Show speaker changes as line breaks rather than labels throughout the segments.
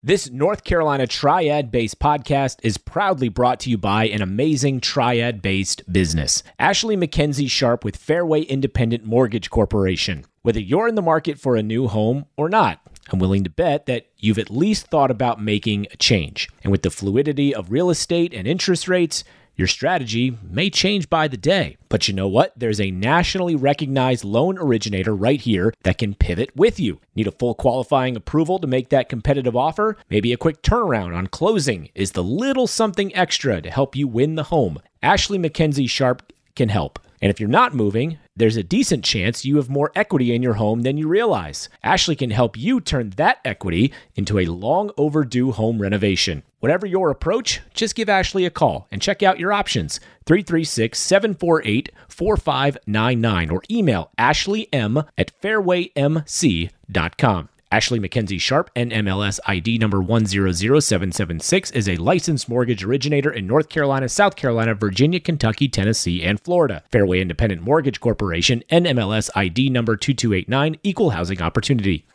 This North Carolina triad based podcast is proudly brought to you by an amazing triad based business, Ashley McKenzie Sharp with Fairway Independent Mortgage Corporation. Whether you're in the market for a new home or not, I'm willing to bet that you've at least thought about making a change. And with the fluidity of real estate and interest rates, your strategy may change by the day, but you know what? There's a nationally recognized loan originator right here that can pivot with you. Need a full qualifying approval to make that competitive offer? Maybe a quick turnaround on closing is the little something extra to help you win the home. Ashley McKenzie Sharp can help. And if you're not moving, there's a decent chance you have more equity in your home than you realize. Ashley can help you turn that equity into a long overdue home renovation. Whatever your approach, just give Ashley a call and check out your options. 336 748 4599 or email ashley.m at fairwaymc.com. Ashley McKenzie Sharp, NMLS ID number 100776, is a licensed mortgage originator in North Carolina, South Carolina, Virginia, Kentucky, Tennessee, and Florida. Fairway Independent Mortgage Corporation, NMLS ID number 2289, Equal Housing Opportunity.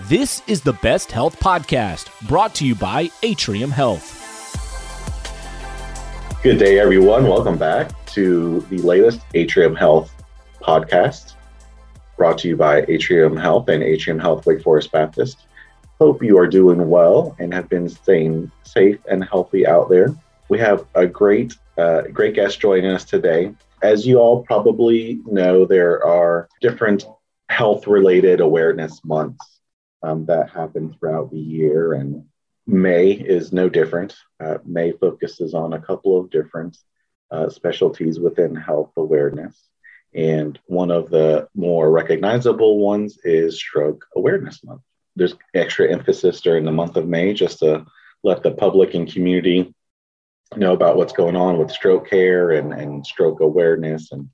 This is the Best Health Podcast, brought to you by Atrium Health.
Good day, everyone. Welcome back to the latest Atrium Health podcast brought to you by Atrium Health and Atrium Health Wake Forest Baptist. Hope you are doing well and have been staying safe and healthy out there. We have a great, uh, great guest joining us today. As you all probably know, there are different health related awareness months um, that happen throughout the year, and May is no different. Uh, May focuses on a couple of different uh, specialties within health awareness. And one of the more recognizable ones is Stroke Awareness Month. There's extra emphasis during the month of May just to let the public and community know about what's going on with stroke care and, and stroke awareness and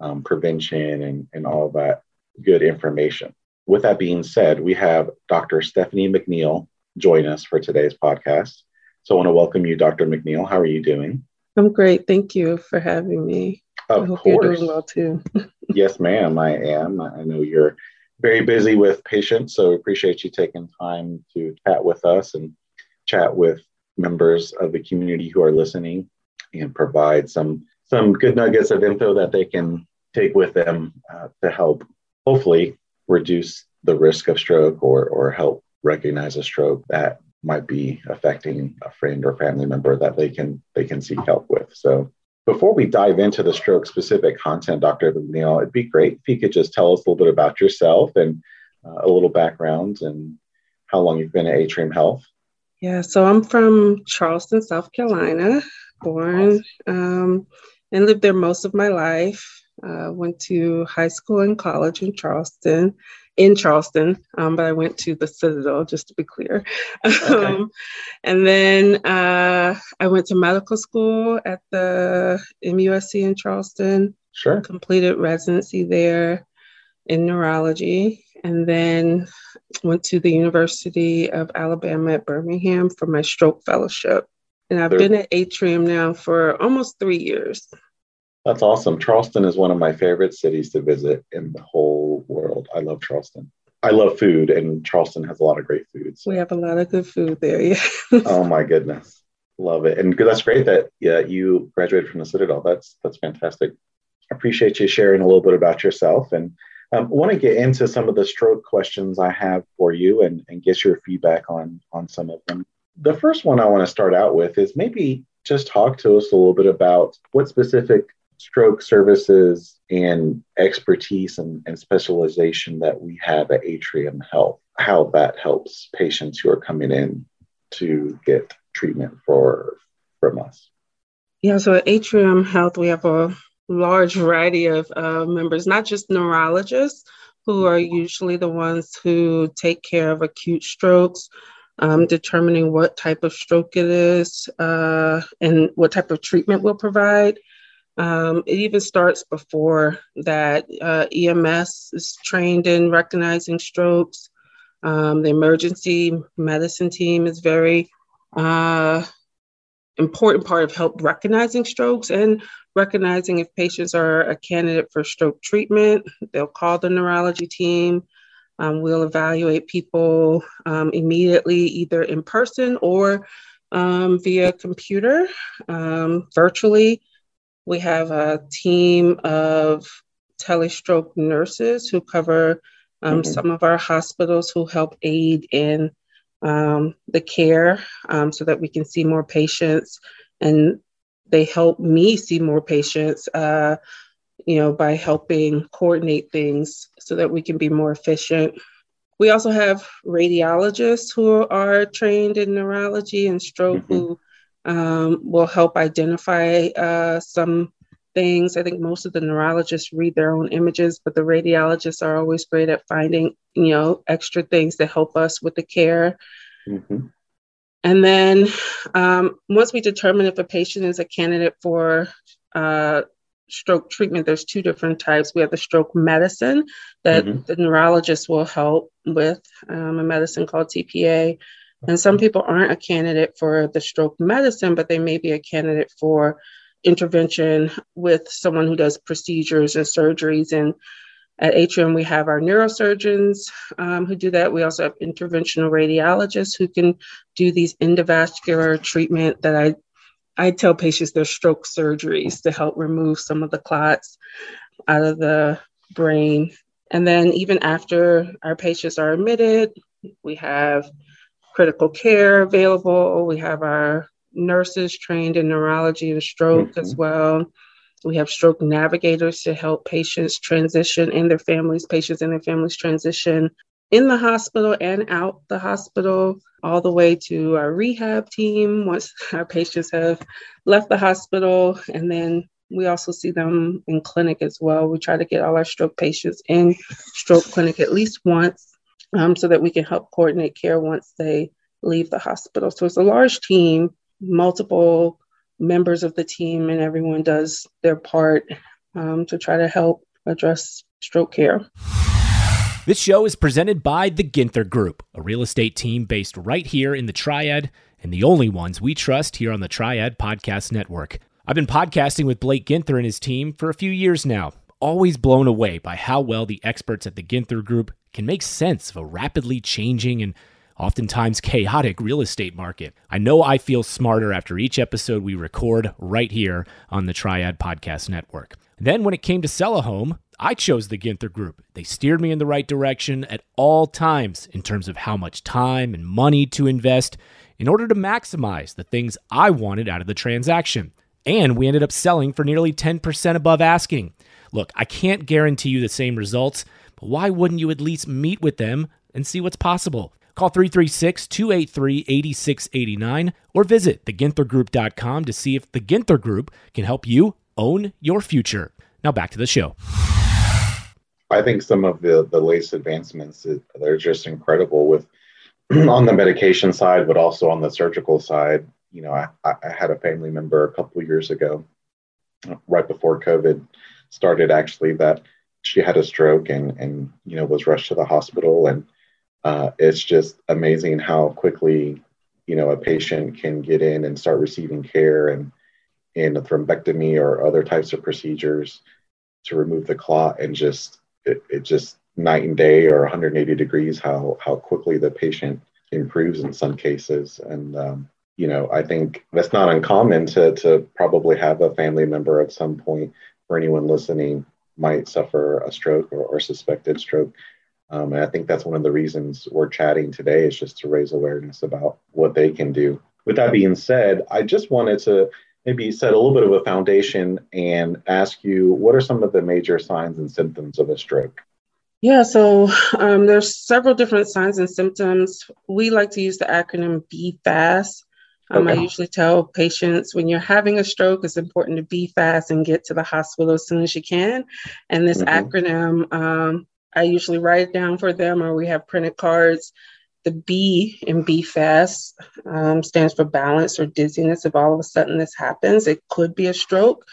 um, prevention and, and all that good information. With that being said, we have Dr. Stephanie McNeil join us for today's podcast. So I want to welcome you, Dr. McNeil. How are you doing?
I'm great. Thank you for having me.
Of
I hope
course.
you're doing well too.
yes, ma'am, I am. I know you're very busy with patients, so appreciate you taking time to chat with us and chat with members of the community who are listening and provide some some good nuggets of info that they can take with them uh, to help hopefully reduce the risk of stroke or or help recognize a stroke that might be affecting a friend or family member that they can they can seek help with. So before we dive into the stroke specific content, Dr. McNeil, it'd be great if you could just tell us a little bit about yourself and uh, a little background and how long you've been at Atrium Health.
Yeah, so I'm from Charleston, South Carolina, born um, and lived there most of my life. Uh, went to high school and college in Charleston, in Charleston, um, but I went to the Citadel, just to be clear. Okay. Um, and then uh, I went to medical school at the MUSC in Charleston.
Sure.
Completed residency there in neurology, and then went to the University of Alabama at Birmingham for my stroke fellowship. And I've been at Atrium now for almost three years.
That's awesome. Charleston is one of my favorite cities to visit in the whole world. I love Charleston. I love food, and Charleston has a lot of great foods.
So. We have a lot of good food there. Yeah.
oh my goodness, love it, and that's great that yeah you graduated from the Citadel. That's that's fantastic. I appreciate you sharing a little bit about yourself, and um, want to get into some of the stroke questions I have for you, and and get your feedback on on some of them. The first one I want to start out with is maybe just talk to us a little bit about what specific stroke services and expertise and, and specialization that we have at Atrium Health, how that helps patients who are coming in to get treatment for from us.
Yeah, so at Atrium Health, we have a large variety of uh, members, not just neurologists, who are usually the ones who take care of acute strokes, um, determining what type of stroke it is uh, and what type of treatment we'll provide. Um, it even starts before that. Uh, EMS is trained in recognizing strokes. Um, the emergency medicine team is very uh, important part of help recognizing strokes and recognizing if patients are a candidate for stroke treatment. They'll call the neurology team. Um, we'll evaluate people um, immediately, either in person or um, via computer, um, virtually. We have a team of telestroke nurses who cover um, mm-hmm. some of our hospitals who help aid in um, the care um, so that we can see more patients. And they help me see more patients, uh, you know, by helping coordinate things so that we can be more efficient. We also have radiologists who are trained in neurology and stroke mm-hmm. who um, will help identify uh, some things. I think most of the neurologists read their own images, but the radiologists are always great at finding, you know, extra things to help us with the care. Mm-hmm. And then um, once we determine if a patient is a candidate for uh, stroke treatment, there's two different types. We have the stroke medicine that mm-hmm. the neurologist will help with, um, a medicine called TPA. And some people aren't a candidate for the stroke medicine, but they may be a candidate for intervention with someone who does procedures and surgeries. And at Atrium, we have our neurosurgeons um, who do that. We also have interventional radiologists who can do these endovascular treatment that I, I tell patients they're stroke surgeries to help remove some of the clots out of the brain. And then even after our patients are admitted, we have critical care available. We have our nurses trained in neurology and stroke mm-hmm. as well. We have stroke navigators to help patients transition and their families, patients and their families transition in the hospital and out the hospital, all the way to our rehab team once our patients have left the hospital. And then we also see them in clinic as well. We try to get all our stroke patients in stroke clinic at least once um, so that we can help coordinate care once they leave the hospital. So it's a large team multiple members of the team and everyone does their part um, to try to help address stroke care.
This show is presented by the Ginther Group, a real estate team based right here in the Triad and the only ones we trust here on the Triad Podcast Network. I've been podcasting with Blake Ginther and his team for a few years now, always blown away by how well the experts at the Ginther Group can make sense of a rapidly changing and oftentimes chaotic real estate market. I know I feel smarter after each episode we record right here on the Triad Podcast Network. Then, when it came to sell a home, I chose the Ginther Group. They steered me in the right direction at all times in terms of how much time and money to invest in order to maximize the things I wanted out of the transaction. And we ended up selling for nearly 10% above asking. Look, I can't guarantee you the same results, but why wouldn't you at least meet with them and see what's possible? Call 336 283 8689 or visit theginthergroup.com to see if the Ginther Group can help you own your future. Now back to the show.
I think some of the, the latest advancements, they're just incredible with on the medication side, but also on the surgical side. You know, I, I had a family member a couple years ago, right before COVID started, actually, that she had a stroke and, and, you know, was rushed to the hospital. And, uh, it's just amazing how quickly you know a patient can get in and start receiving care and in a thrombectomy or other types of procedures to remove the clot and just it, it just night and day or 180 degrees how how quickly the patient improves in some cases. And um, you know i think that's not uncommon to to probably have a family member at some point for anyone listening might suffer a stroke or, or suspected stroke um, and I think that's one of the reasons we're chatting today is just to raise awareness about what they can do. With that being said, I just wanted to maybe set a little bit of a foundation and ask you what are some of the major signs and symptoms of a stroke?
Yeah, so um, there's several different signs and symptoms. We like to use the acronym BFAST. Um, okay. I usually tell patients when you're having a stroke, it's important to be fast and get to the hospital as soon as you can. And this mm-hmm. acronym um, I usually write it down for them, or we have printed cards. The B in BFAST um, stands for balance or dizziness. If all of a sudden this happens, it could be a stroke.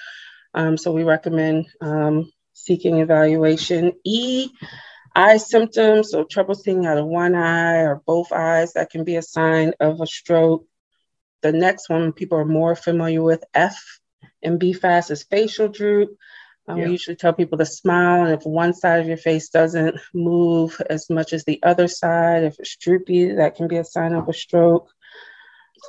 Um, so we recommend um, seeking evaluation. E, eye symptoms, so trouble seeing out of one eye or both eyes, that can be a sign of a stroke. The next one people are more familiar with, F and BFAST, is facial droop. Um, yeah. We usually tell people to smile, and if one side of your face doesn't move as much as the other side, if it's droopy, that can be a sign of a stroke.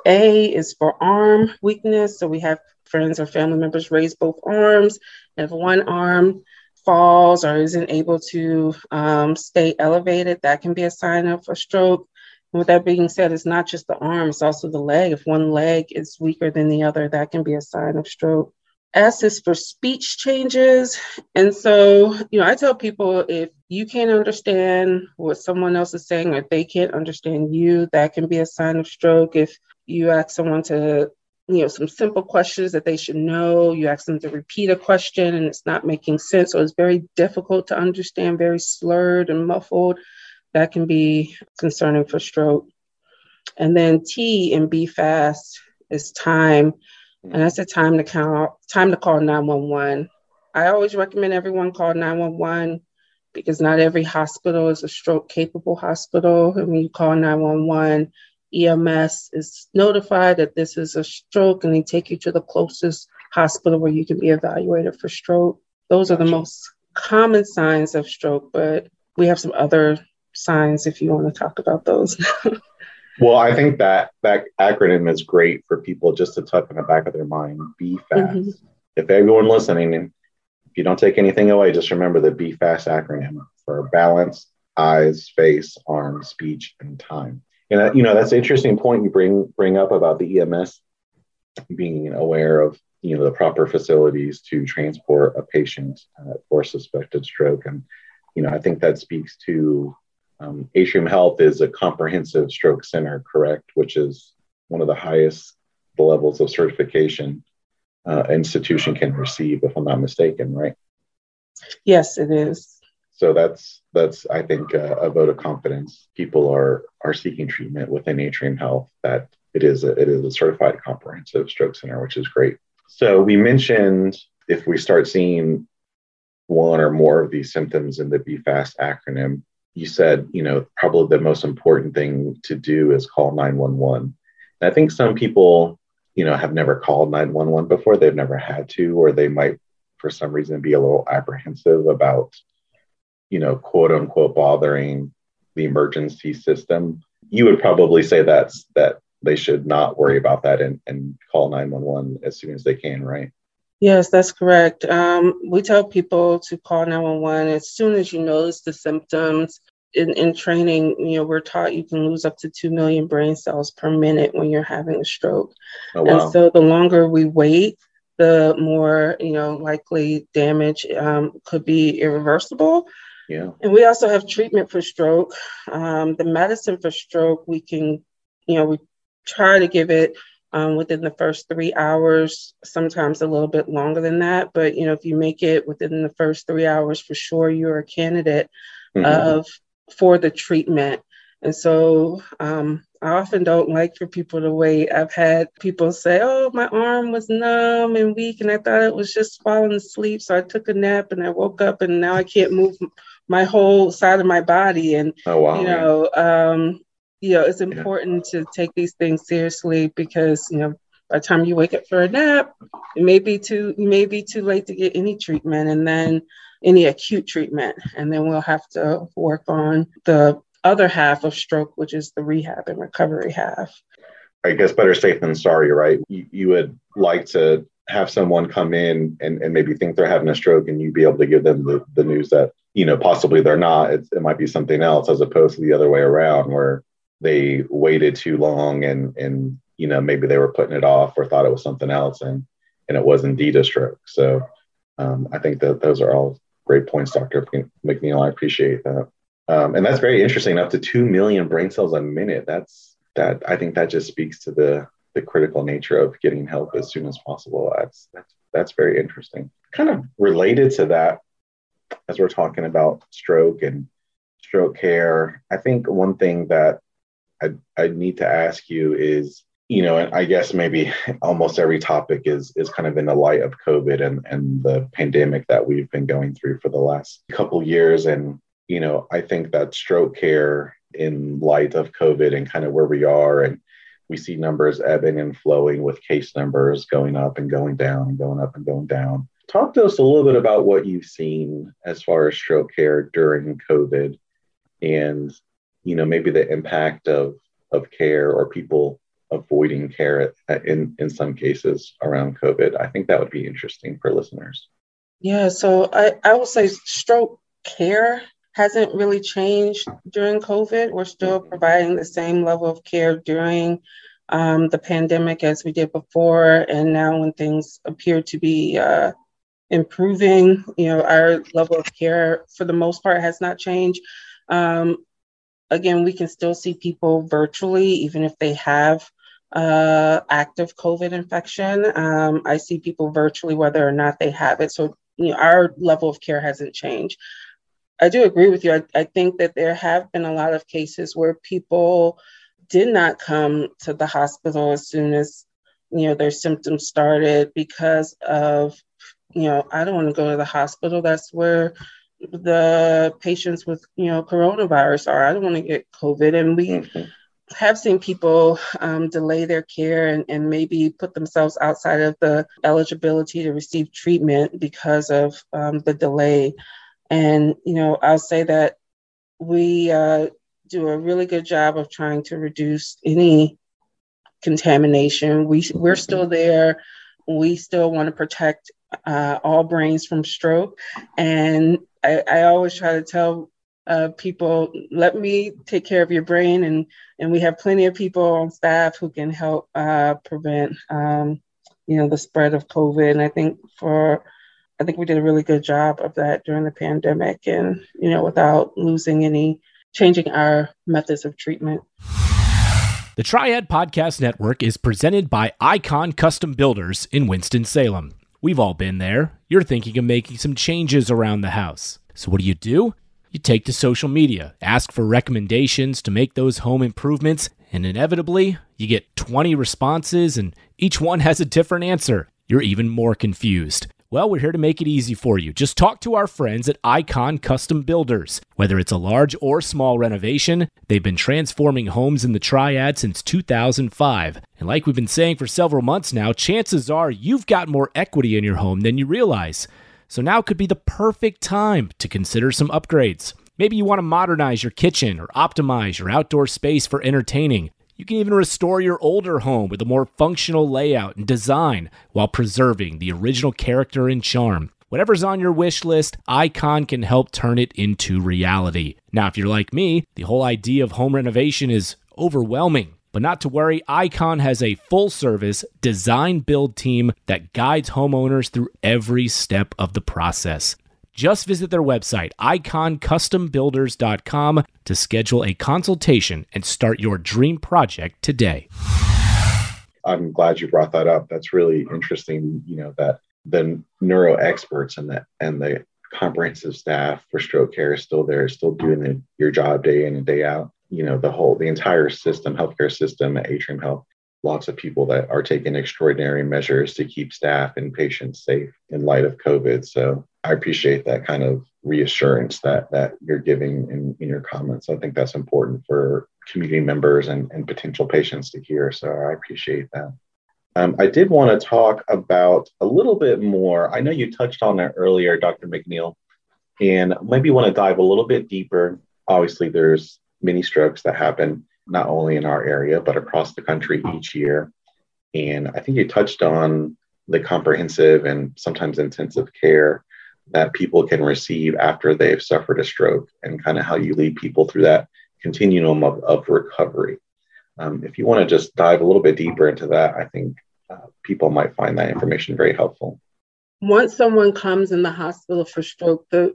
A is for arm weakness. So we have friends or family members raise both arms. And if one arm falls or isn't able to um, stay elevated, that can be a sign of a stroke. With that being said, it's not just the arm, it's also the leg. If one leg is weaker than the other, that can be a sign of stroke. S is for speech changes. And so, you know, I tell people if you can't understand what someone else is saying or they can't understand you, that can be a sign of stroke. If you ask someone to, you know, some simple questions that they should know, you ask them to repeat a question and it's not making sense, or it's very difficult to understand, very slurred and muffled, that can be concerning for stroke. And then T and B Fast is time and that's the time to call time to call 911. I always recommend everyone call 911 because not every hospital is a stroke capable hospital. And when you call 911, EMS is notified that this is a stroke and they take you to the closest hospital where you can be evaluated for stroke. Those are the most common signs of stroke, but we have some other signs if you want to talk about those.
Well, I think that that acronym is great for people just to tuck in the back of their mind. Be fast. Mm-hmm. If everyone listening, if you don't take anything away, just remember the Be Fast acronym for balance, eyes, face, arms, speech, and time. And uh, you know that's an interesting point you bring bring up about the EMS being aware of you know the proper facilities to transport a patient uh, for suspected stroke, and you know I think that speaks to um, Atrium Health is a comprehensive stroke center, correct? Which is one of the highest levels of certification uh, institution can receive, if I'm not mistaken, right?
Yes, it is.
So that's that's I think uh, a vote of confidence. People are are seeking treatment within Atrium Health that it is a, it is a certified comprehensive stroke center, which is great. So we mentioned if we start seeing one or more of these symptoms in the BFAST acronym, you said, you know, probably the most important thing to do is call 911. And I think some people, you know, have never called 911 before. They've never had to, or they might, for some reason, be a little apprehensive about, you know, quote unquote, bothering the emergency system. You would probably say that's that they should not worry about that and, and call 911 as soon as they can, right?
Yes, that's correct. Um, we tell people to call 911 as soon as you notice the symptoms. In, in training, you know, we're taught you can lose up to 2 million brain cells per minute when you're having a stroke. Oh, wow. And so the longer we wait, the more, you know, likely damage um, could be irreversible.
Yeah.
And we also have treatment for stroke. Um, the medicine for stroke, we can, you know, we try to give it um, within the first three hours, sometimes a little bit longer than that. But you know, if you make it within the first three hours, for sure you're a candidate mm-hmm. of for the treatment. And so um, I often don't like for people to wait. I've had people say, "Oh, my arm was numb and weak, and I thought it was just falling asleep, so I took a nap and I woke up and now I can't move my whole side of my body." And oh, wow. you know, um, you know, it's important yeah. to take these things seriously because, you know, by the time you wake up for a nap, it may be too it may be too late to get any treatment and then any acute treatment. And then we'll have to work on the other half of stroke, which is the rehab and recovery half.
I guess better safe than sorry, right? You, you would like to have someone come in and, and maybe think they're having a stroke and you be able to give them the, the news that, you know, possibly they're not. It's, it might be something else as opposed to the other way around where they waited too long and and you know maybe they were putting it off or thought it was something else and and it was indeed a stroke so um, i think that those are all great points dr mcneil i appreciate that. Um, and that's very interesting up to 2 million brain cells a minute. That's that i think that just speaks to the the critical nature of getting help as soon as possible. That's that's that's very interesting. Kind of related to that as we're talking about stroke and stroke care i think one thing that I, I need to ask you is, you know, and I guess maybe almost every topic is is kind of in the light of COVID and and the pandemic that we've been going through for the last couple years. And you know, I think that stroke care in light of COVID and kind of where we are, and we see numbers ebbing and flowing with case numbers going up and going down and going up and going down. talk to us a little bit about what you've seen as far as stroke care during COVID and, you know, maybe the impact of, of care or people avoiding care in, in some cases around COVID. I think that would be interesting for listeners.
Yeah, so I, I would say stroke care hasn't really changed during COVID. We're still providing the same level of care during um, the pandemic as we did before. And now, when things appear to be uh, improving, you know, our level of care for the most part has not changed. Um, again, we can still see people virtually, even if they have uh, active COVID infection. Um, I see people virtually whether or not they have it. So, you know, our level of care hasn't changed. I do agree with you. I, I think that there have been a lot of cases where people did not come to the hospital as soon as you know their symptoms started because of you know i don't want to go to the hospital that's where the patients with you know coronavirus are i don't want to get covid and we mm-hmm. Have seen people um, delay their care and, and maybe put themselves outside of the eligibility to receive treatment because of um, the delay and you know i'll say that we uh, do a really good job of trying to reduce any contamination. We we're still there. We still want to protect uh, all brains from stroke, and I, I always try to tell uh, people, let me take care of your brain, and and we have plenty of people on staff who can help uh, prevent, um, you know, the spread of COVID. And I think for I think we did a really good job of that during the pandemic, and you know, without losing any changing our methods of treatment.
The Triad Podcast Network is presented by Icon Custom Builders in Winston-Salem. We've all been there. You're thinking of making some changes around the house. So, what do you do? You take to social media, ask for recommendations to make those home improvements, and inevitably, you get 20 responses, and each one has a different answer. You're even more confused. Well, we're here to make it easy for you. Just talk to our friends at Icon Custom Builders. Whether it's a large or small renovation, they've been transforming homes in the Triad since 2005. And like we've been saying for several months now, chances are you've got more equity in your home than you realize. So now could be the perfect time to consider some upgrades. Maybe you want to modernize your kitchen or optimize your outdoor space for entertaining. You can even restore your older home with a more functional layout and design while preserving the original character and charm. Whatever's on your wish list, Icon can help turn it into reality. Now, if you're like me, the whole idea of home renovation is overwhelming. But not to worry, Icon has a full service design build team that guides homeowners through every step of the process. Just visit their website, iconcustombuilders.com, to schedule a consultation and start your dream project today.
I'm glad you brought that up. That's really interesting, you know, that the neuro experts and the and the comprehensive staff for stroke care is still there, still doing the, your job day in and day out. You know, the whole the entire system, healthcare system at Atrium Health lots of people that are taking extraordinary measures to keep staff and patients safe in light of COVID. So I appreciate that kind of reassurance that that you're giving in, in your comments. I think that's important for community members and, and potential patients to hear. So I appreciate that. Um, I did want to talk about a little bit more. I know you touched on that earlier, Dr. McNeil, and maybe want to dive a little bit deeper. Obviously, there's many strokes that happen not only in our area, but across the country each year. And I think you touched on the comprehensive and sometimes intensive care that people can receive after they've suffered a stroke and kind of how you lead people through that continuum of, of recovery. Um, if you want to just dive a little bit deeper into that, I think uh, people might find that information very helpful.
Once someone comes in the hospital for stroke, the,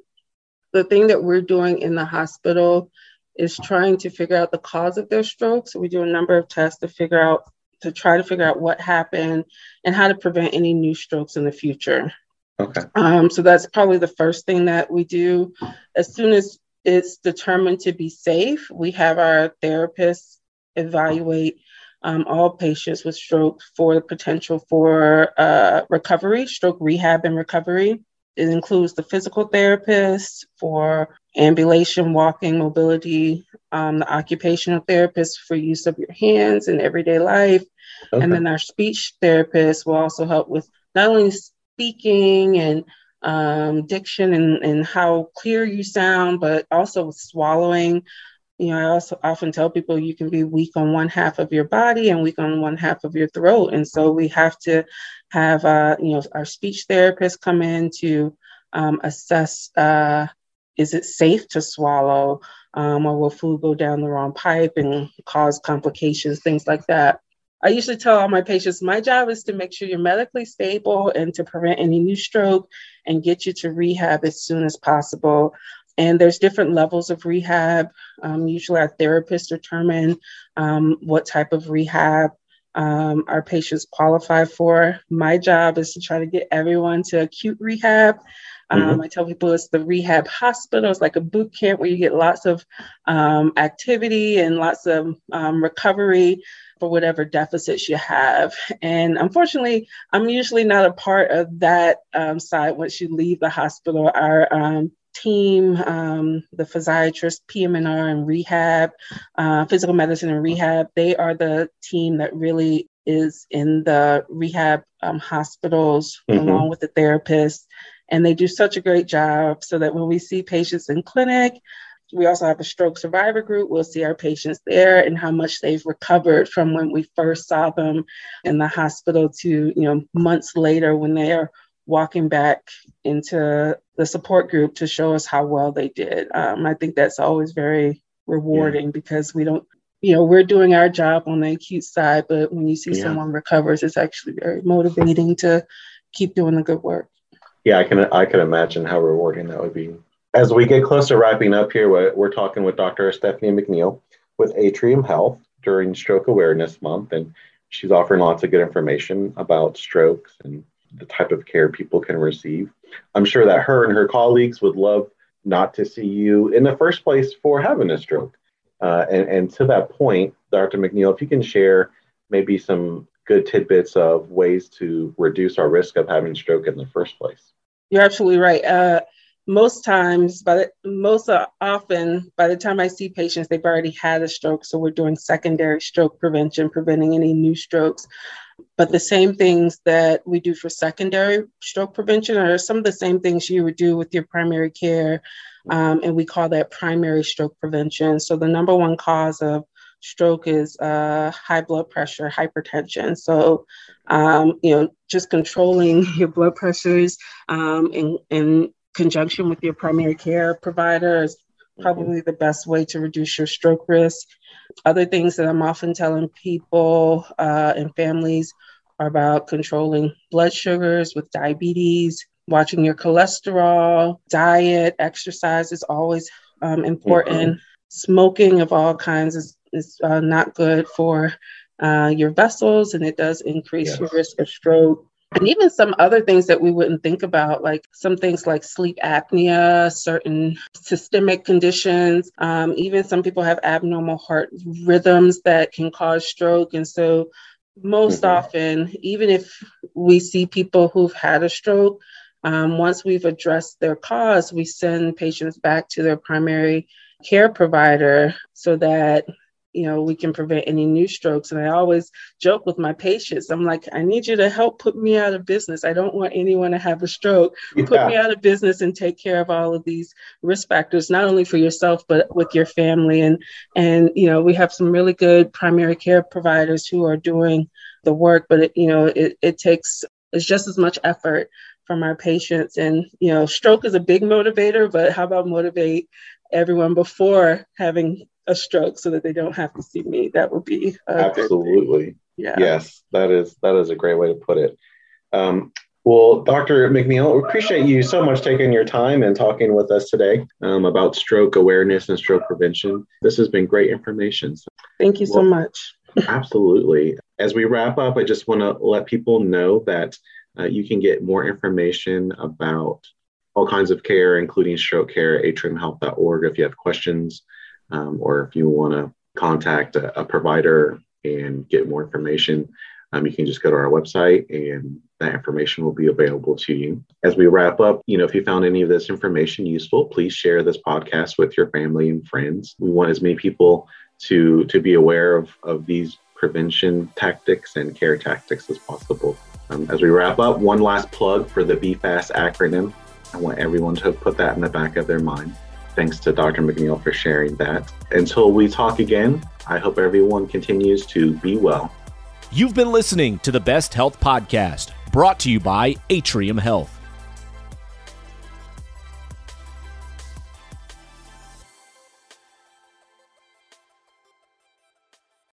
the thing that we're doing in the hospital is trying to figure out the cause of their stroke. So we do a number of tests to figure out, to try to figure out what happened and how to prevent any new strokes in the future.
Okay.
Um, so that's probably the first thing that we do. As soon as it's determined to be safe, we have our therapists evaluate um, all patients with stroke for the potential for uh, recovery, stroke rehab and recovery. It includes the physical therapist for ambulation, walking, mobility, um, the occupational therapist for use of your hands in everyday life. Okay. And then our speech therapist will also help with not only speaking and um, diction and, and how clear you sound, but also swallowing. You know, I also often tell people you can be weak on one half of your body and weak on one half of your throat. And so we have to have, uh, you know, our speech therapists come in to um, assess uh, is it safe to swallow um, or will food go down the wrong pipe and cause complications, things like that. I usually tell all my patients my job is to make sure you're medically stable and to prevent any new stroke and get you to rehab as soon as possible. And there's different levels of rehab. Um, usually, our therapists determine um, what type of rehab um, our patients qualify for. My job is to try to get everyone to acute rehab. Um, mm-hmm. I tell people it's the rehab hospital. It's like a boot camp where you get lots of um, activity and lots of um, recovery for whatever deficits you have. And unfortunately, I'm usually not a part of that um, side once you leave the hospital. Our um, team, um, the physiatrist, PM&R and rehab, uh, physical medicine and rehab, they are the team that really is in the rehab um, hospitals mm-hmm. along with the therapist. And they do such a great job so that when we see patients in clinic, we also have a stroke survivor group. We'll see our patients there and how much they've recovered from when we first saw them in the hospital to, you know, months later when they are walking back into the support group to show us how well they did. Um, I think that's always very rewarding yeah. because we don't, you know, we're doing our job on the acute side, but when you see yeah. someone recovers, it's actually very motivating to keep doing the good work.
Yeah, I can I can imagine how rewarding that would be as we get close to wrapping up here, we're, we're talking with Dr. Stephanie McNeil with Atrium Health during Stroke Awareness Month, and she's offering lots of good information about strokes and the type of care people can receive. I'm sure that her and her colleagues would love not to see you in the first place for having a stroke. Uh, and, and to that point, Dr. McNeil, if you can share maybe some good tidbits of ways to reduce our risk of having stroke in the first place.
You're absolutely right. Uh, most times, but most often, by the time I see patients, they've already had a stroke. So we're doing secondary stroke prevention, preventing any new strokes. But the same things that we do for secondary stroke prevention are some of the same things you would do with your primary care. Um, and we call that primary stroke prevention. So the number one cause of stroke is uh, high blood pressure, hypertension. So, um, you know, just controlling your blood pressures um, and, and conjunction with your primary care provider is probably the best way to reduce your stroke risk. Other things that I'm often telling people uh, and families are about controlling blood sugars with diabetes, watching your cholesterol, diet, exercise is always um, important. Mm-hmm. Smoking of all kinds is, is uh, not good for uh, your vessels and it does increase yes. your risk of stroke and even some other things that we wouldn't think about, like some things like sleep apnea, certain systemic conditions. Um, even some people have abnormal heart rhythms that can cause stroke. And so, most mm-hmm. often, even if we see people who've had a stroke, um, once we've addressed their cause, we send patients back to their primary care provider so that you know, we can prevent any new strokes. And I always joke with my patients, I'm like, I need you to help put me out of business. I don't want anyone to have a stroke. Yeah. Put me out of business and take care of all of these risk factors, not only for yourself, but with your family. And, and, you know, we have some really good primary care providers who are doing the work, but it, you know, it, it takes, it's just as much effort from our patients. And, you know, stroke is a big motivator, but how about motivate everyone before having a stroke so that they don't have to see me. That would be
absolutely. Yeah. Yes, that is that is a great way to put it. Um, well, Dr. McNeil, we appreciate you so much taking your time and talking with us today um, about stroke awareness and stroke prevention. This has been great information. So,
Thank you well, so much.
absolutely. As we wrap up, I just want to let people know that uh, you can get more information about all kinds of care, including stroke care, atriumhealth.org. If you have questions um, or if you want to contact a, a, provider and get more information, um, you can just go to our website and that information will be available to you. As we wrap up, you know, if you found any of this information useful, please share this podcast with your family and friends. We want as many people to to be aware of, of these prevention tactics and care tactics as possible. Um, as we wrap up, one last plug for the BFAST acronym. I want everyone to put that in the back of their mind. Thanks to Dr. McNeil for sharing that. Until we talk again, I hope everyone continues to be well.
You've been listening to the Best Health Podcast, brought to you by Atrium Health.